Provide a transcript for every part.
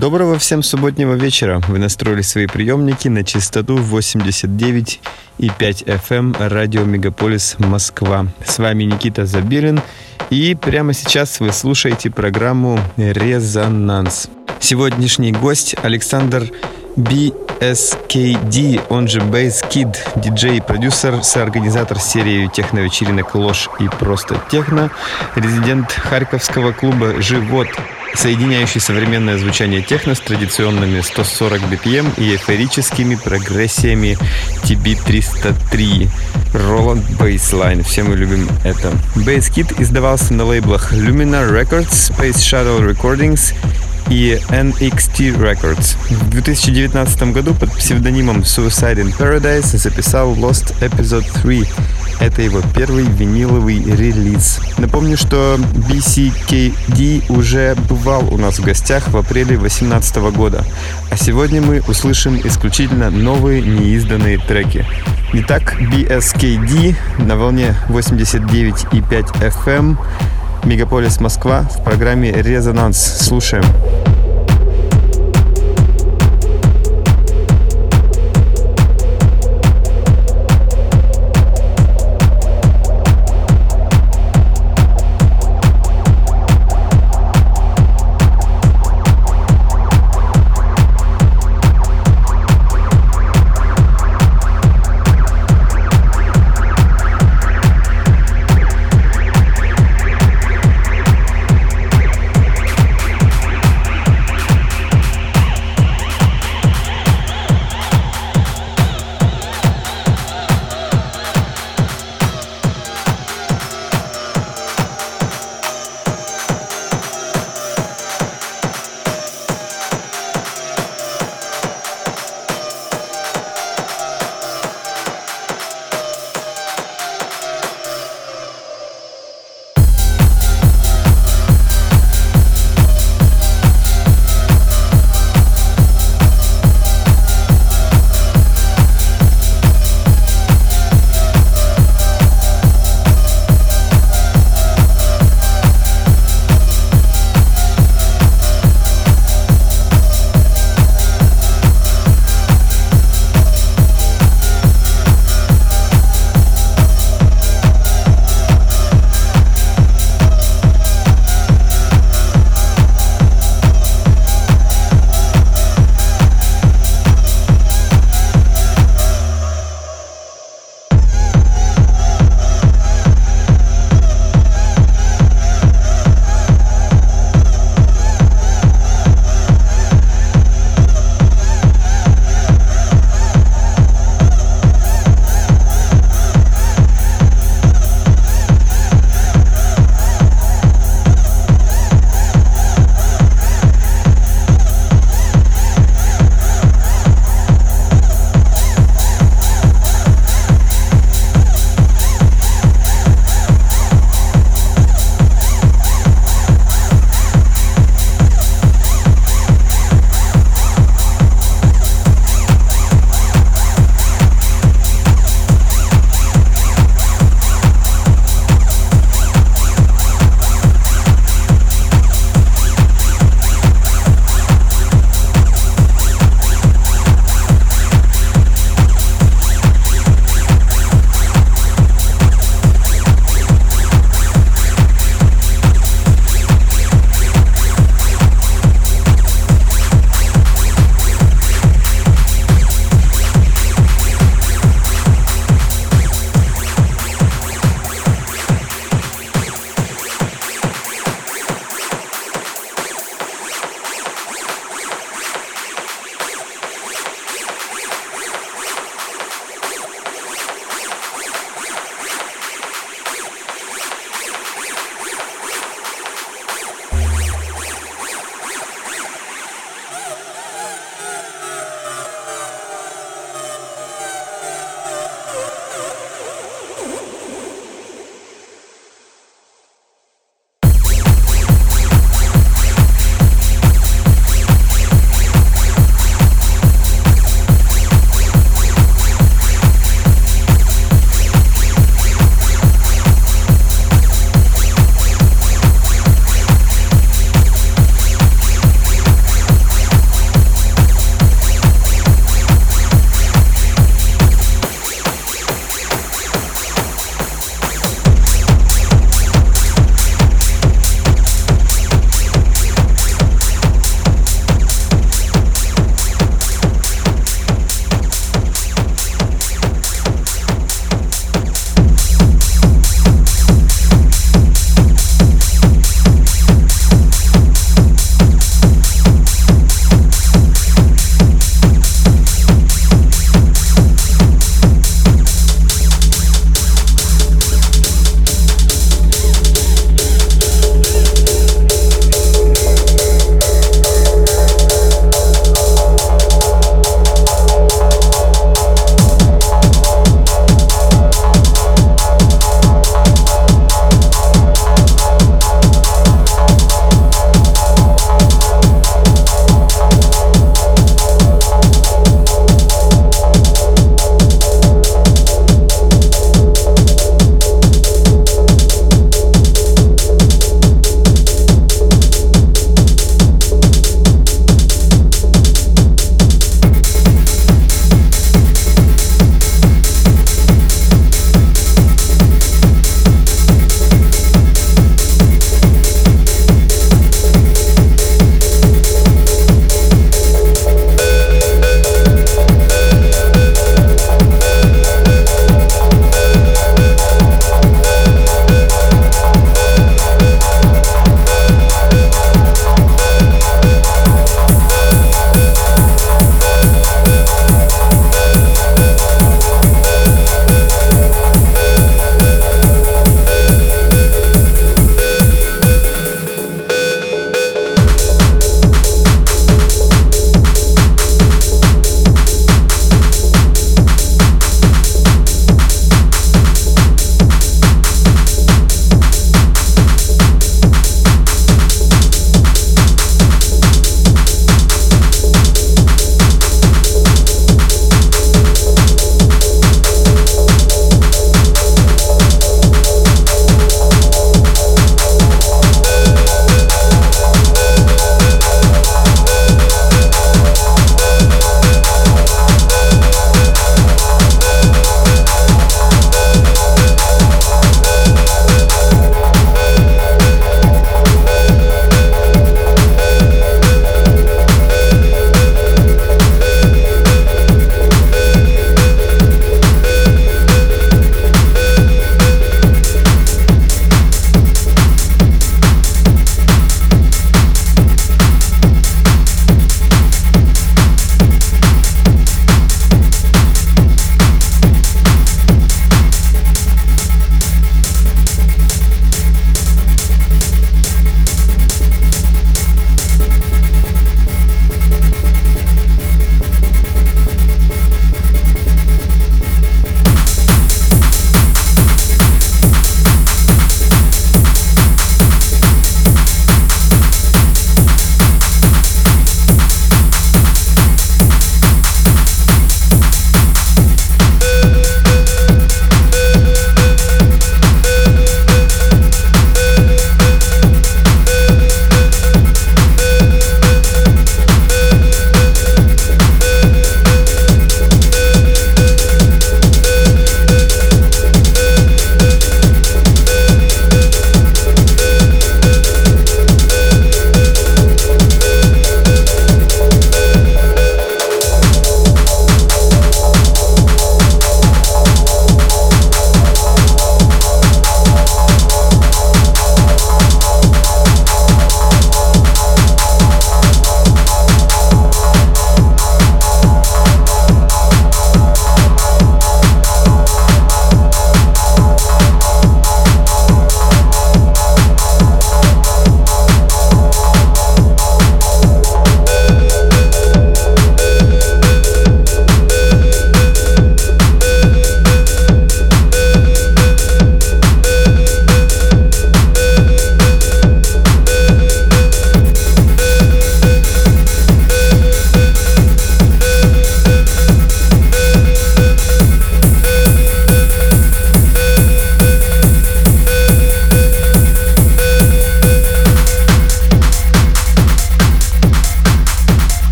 Доброго всем субботнего вечера. Вы настроили свои приемники на частоту 89,5 FM эм радио Мегаполис Москва. С вами Никита Забирин. И прямо сейчас вы слушаете программу «Резонанс». Сегодняшний гость Александр BSKD, он же Bass Kid, диджей и продюсер, соорганизатор серии техно-вечеринок «Ложь» и «Просто техно», резидент Харьковского клуба «Живот», соединяющий современное звучание техно с традиционными 140 BPM и эйфорическими прогрессиями TB303. Roland Bassline. Все мы любим это. Bass Kid издавался на лейблах Lumina Records, Space Shuttle Recordings и NXT Records. В 2019 году под псевдонимом Suicide in Paradise записал Lost Episode 3. Это его первый виниловый релиз. Напомню, что BCKD уже бывал у нас в гостях в апреле 2018 года, а сегодня мы услышим исключительно новые неизданные треки. Итак, BSKD на волне 89,5 FM Мегаполис Москва в программе «Резонанс». Слушаем.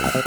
bye.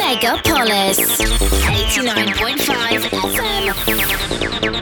Megapolis 89.5 FM.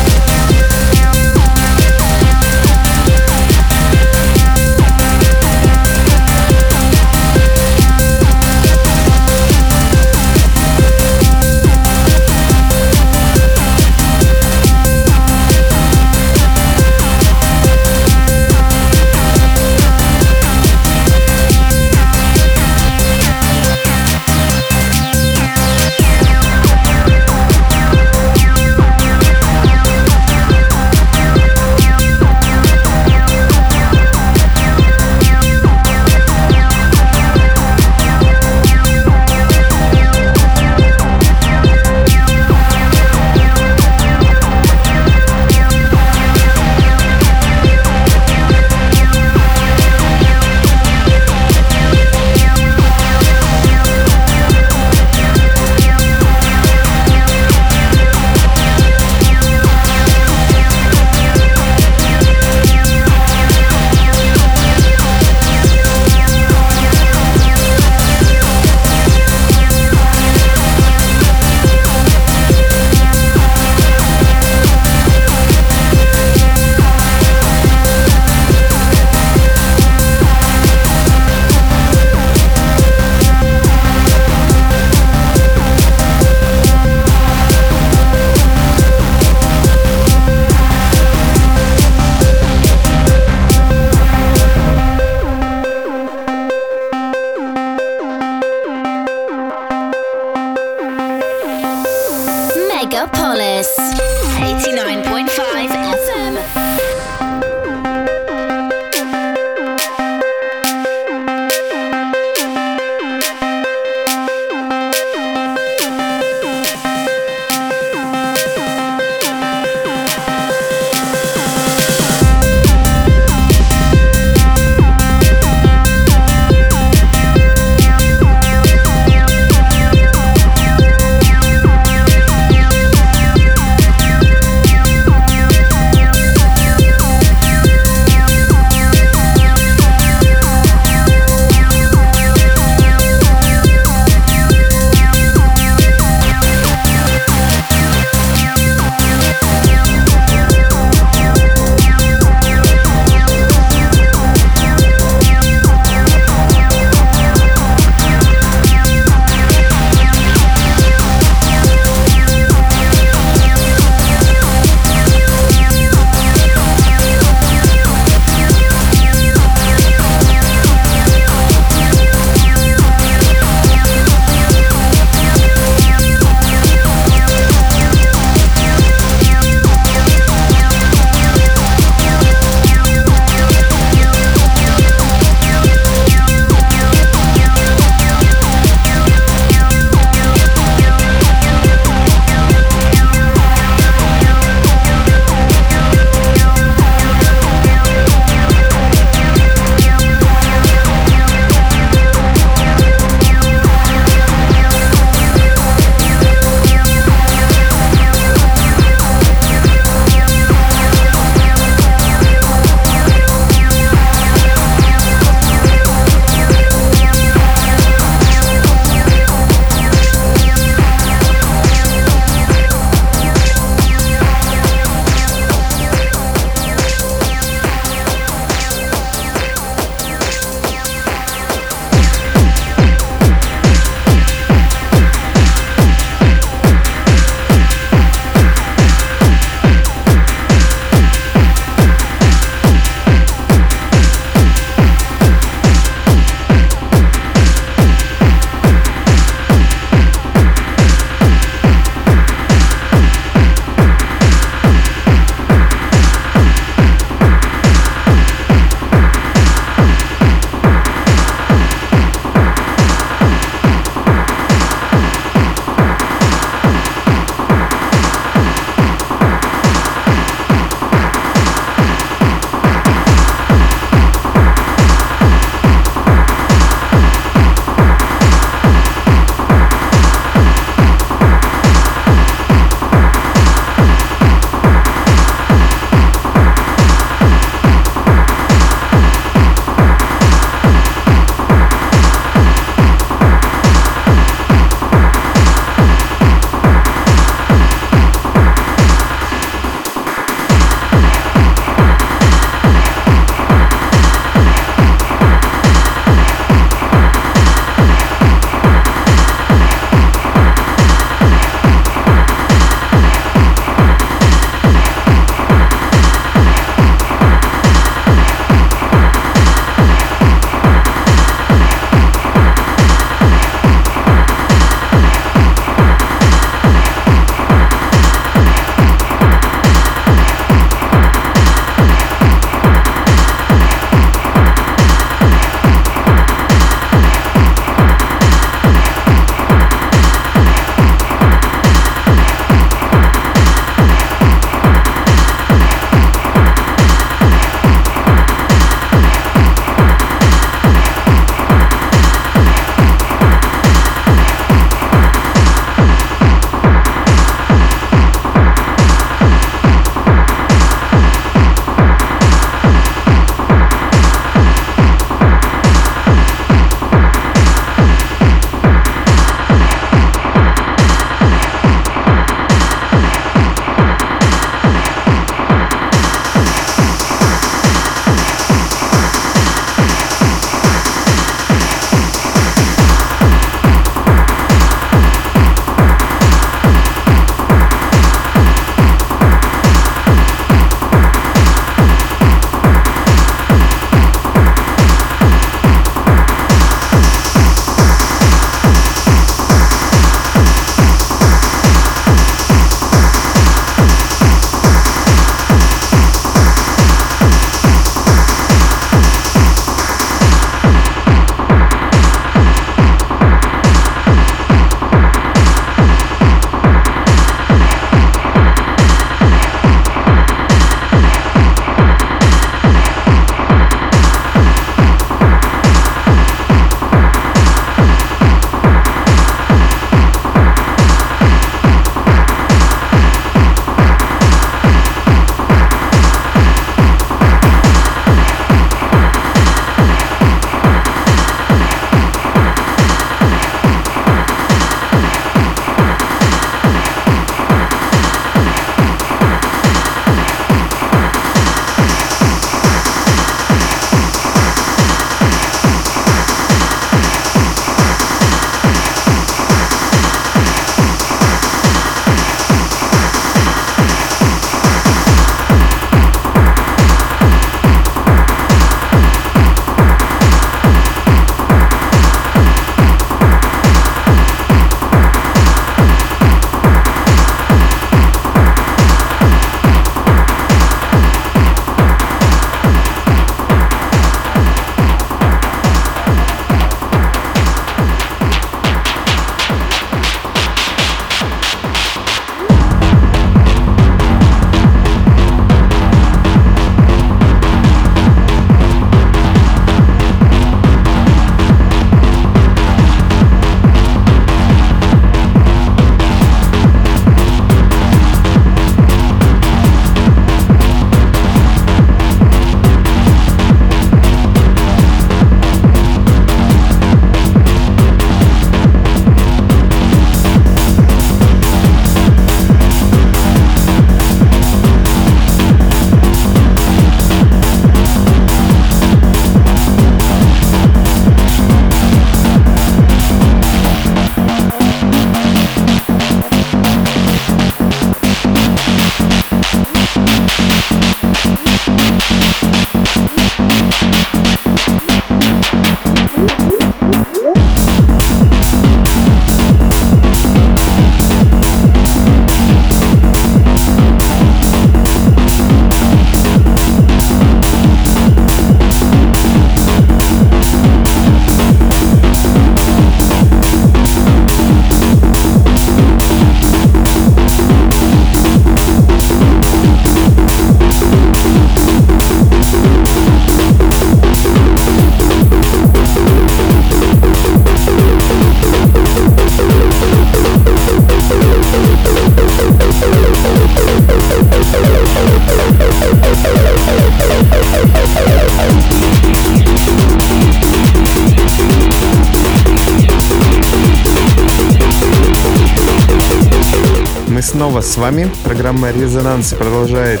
Программа «Резонанс» продолжает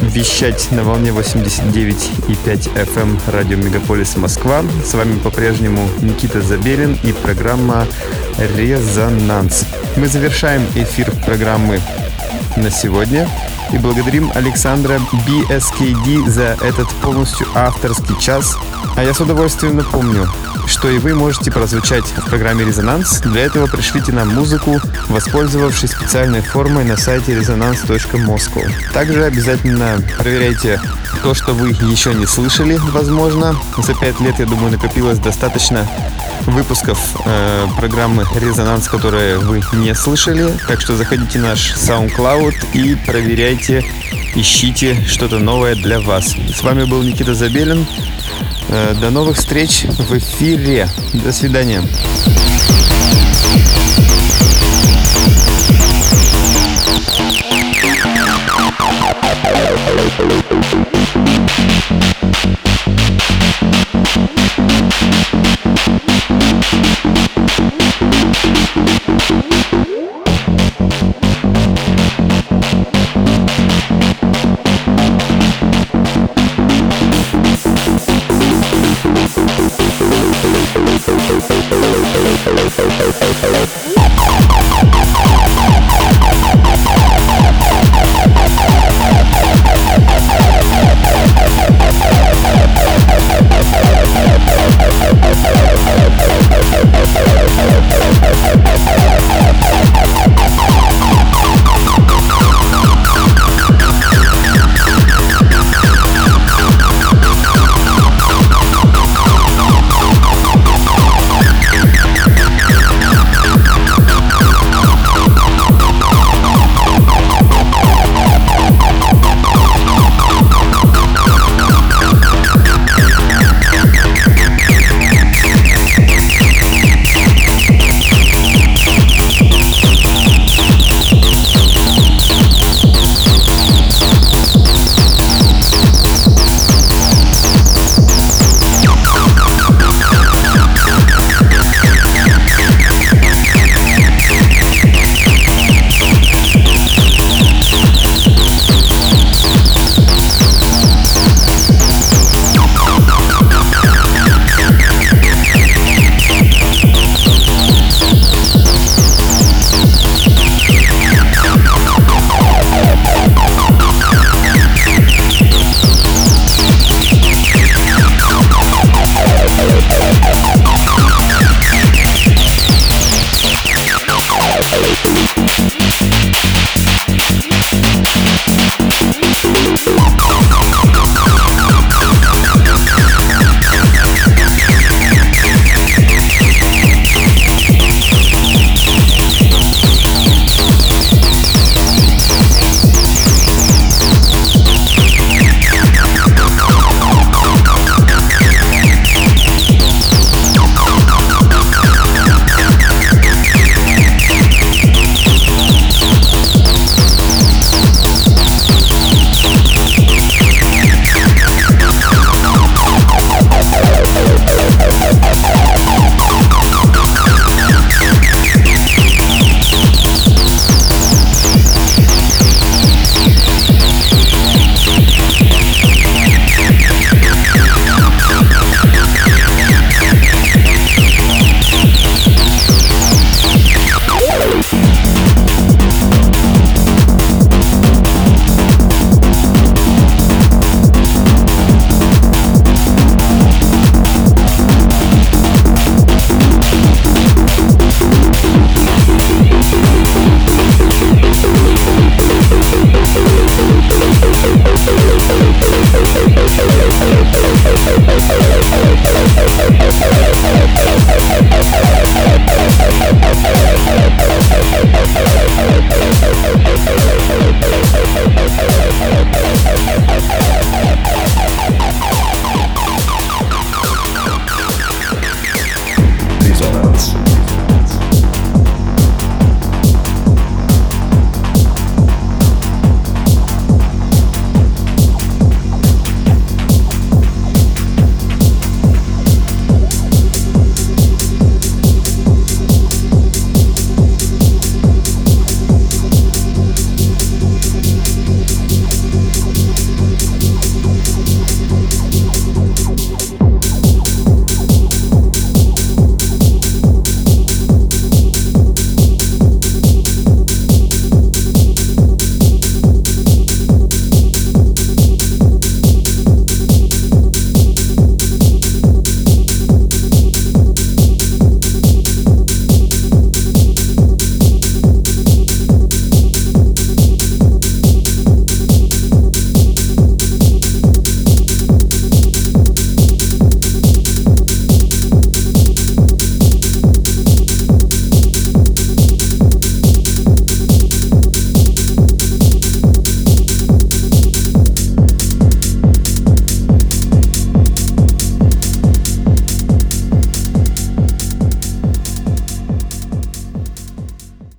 вещать на волне 89,5 FM радио Мегаполис Москва. С вами по-прежнему Никита Забелин и программа «Резонанс». Мы завершаем эфир программы на сегодня и благодарим Александра BSKD за этот полностью авторский час. А я с удовольствием напомню, что и вы можете прозвучать в программе «Резонанс». Для этого пришлите нам музыку, воспользовавшись специальной формой на сайте resonance.moscow. Также обязательно проверяйте то, что вы еще не слышали, возможно. За пять лет, я думаю, накопилось достаточно выпусков э, программы «Резонанс», которые вы не слышали. Так что заходите в наш SoundCloud и проверяйте, ищите что-то новое для вас. С вами был Никита Забелин. Э, до новых встреч в эфире. До свидания. Thank you. Thank you.